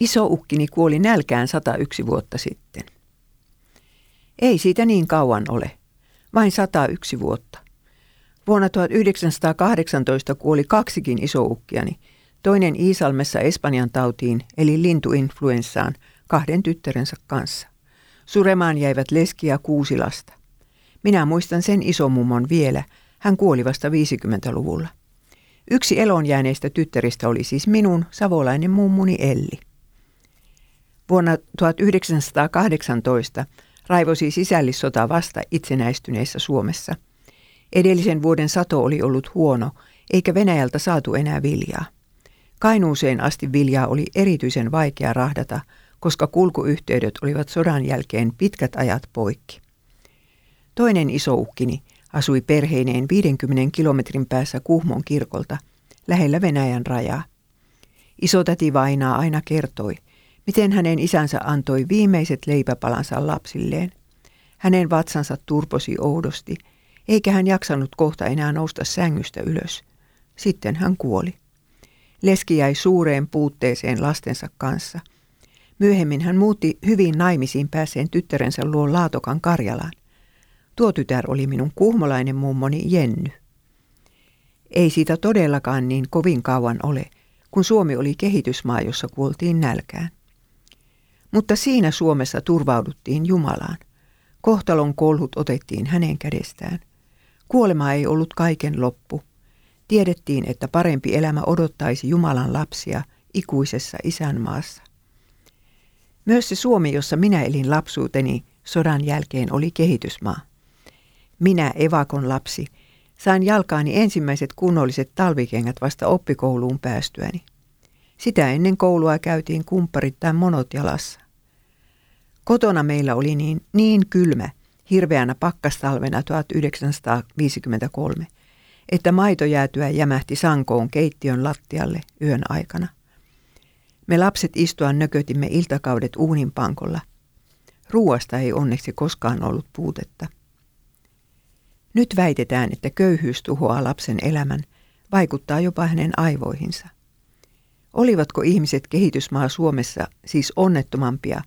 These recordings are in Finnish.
Iso ukkini kuoli nälkään 101 vuotta sitten. Ei siitä niin kauan ole, vain 101 vuotta. Vuonna 1918 kuoli kaksikin isoukkiani, toinen Iisalmessa Espanjan tautiin eli lintuinfluenssaan kahden tyttärensä kanssa. Suremaan jäivät leski ja kuusi lasta. Minä muistan sen isomummon vielä, hän kuoli vasta 50-luvulla. Yksi elonjääneistä tyttäristä oli siis minun savolainen mummuni Elli. Vuonna 1918 raivosi sisällissota vasta itsenäistyneessä Suomessa. Edellisen vuoden sato oli ollut huono, eikä Venäjältä saatu enää viljaa. Kainuuseen asti viljaa oli erityisen vaikea rahdata, koska kulkuyhteydet olivat sodan jälkeen pitkät ajat poikki. Toinen isoukkini asui perheineen 50 kilometrin päässä Kuhmon kirkolta, lähellä Venäjän rajaa. Isotäti Vainaa aina kertoi, miten hänen isänsä antoi viimeiset leipäpalansa lapsilleen. Hänen vatsansa turposi oudosti, eikä hän jaksanut kohta enää nousta sängystä ylös. Sitten hän kuoli. Leski jäi suureen puutteeseen lastensa kanssa. Myöhemmin hän muutti hyvin naimisiin pääseen tyttärensä luo Laatokan Karjalaan. Tuo tytär oli minun kuhmolainen mummoni Jenny. Ei siitä todellakaan niin kovin kauan ole, kun Suomi oli kehitysmaa, jossa kuoltiin nälkään. Mutta siinä Suomessa turvauduttiin Jumalaan. Kohtalon kolhut otettiin hänen kädestään. Kuolema ei ollut kaiken loppu. Tiedettiin, että parempi elämä odottaisi Jumalan lapsia ikuisessa isänmaassa. Myös se Suomi, jossa minä elin lapsuuteni sodan jälkeen, oli kehitysmaa. Minä, evakon lapsi, sain jalkaani ensimmäiset kunnolliset talvikengät vasta oppikouluun päästyäni. Sitä ennen koulua käytiin kumpparittain monot jalassa. Kotona meillä oli niin, niin kylmä, hirveänä pakkastalvena 1953, että jäätyä jämähti sankoon keittiön lattialle yön aikana. Me lapset istua nökötimme iltakaudet uuninpankolla. Ruuasta ei onneksi koskaan ollut puutetta. Nyt väitetään, että köyhyys tuhoaa lapsen elämän, vaikuttaa jopa hänen aivoihinsa. Olivatko ihmiset kehitysmaa Suomessa siis onnettomampia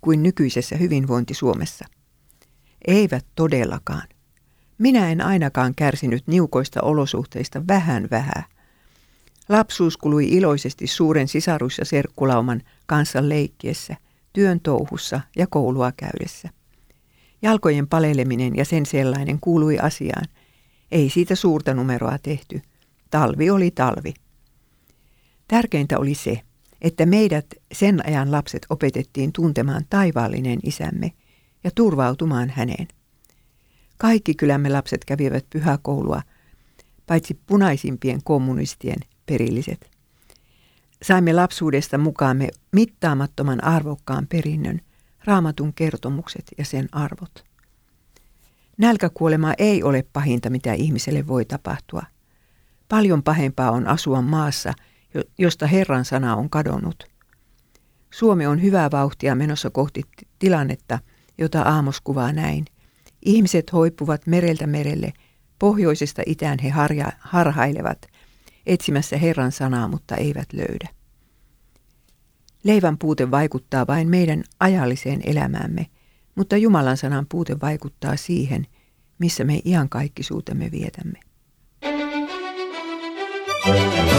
kuin nykyisessä hyvinvointi-Suomessa? Eivät todellakaan. Minä en ainakaan kärsinyt niukoista olosuhteista vähän vähää. Lapsuus kului iloisesti suuren sisarus- ja serkkulauman kanssa leikkiessä, työn touhussa ja koulua käydessä. Jalkojen paleleminen ja sen sellainen kuului asiaan. Ei siitä suurta numeroa tehty. Talvi oli talvi. Tärkeintä oli se, että meidät sen ajan lapset opetettiin tuntemaan taivaallinen isämme ja turvautumaan häneen. Kaikki kylämme lapset kävivät pyhäkoulua, paitsi punaisimpien kommunistien perilliset. Saimme lapsuudesta mukaamme mittaamattoman arvokkaan perinnön, raamatun kertomukset ja sen arvot. Nälkäkuolema ei ole pahinta, mitä ihmiselle voi tapahtua. Paljon pahempaa on asua maassa, josta Herran sana on kadonnut. Suomi on hyvää vauhtia menossa kohti tilannetta, jota Aamos kuvaa näin. Ihmiset hoipuvat mereltä merelle, pohjoisesta itään he harja, harhailevat, etsimässä Herran sanaa, mutta eivät löydä. Leivän puute vaikuttaa vain meidän ajalliseen elämäämme, mutta Jumalan sanan puute vaikuttaa siihen, missä me iankaikkisuutemme vietämme. Thank you.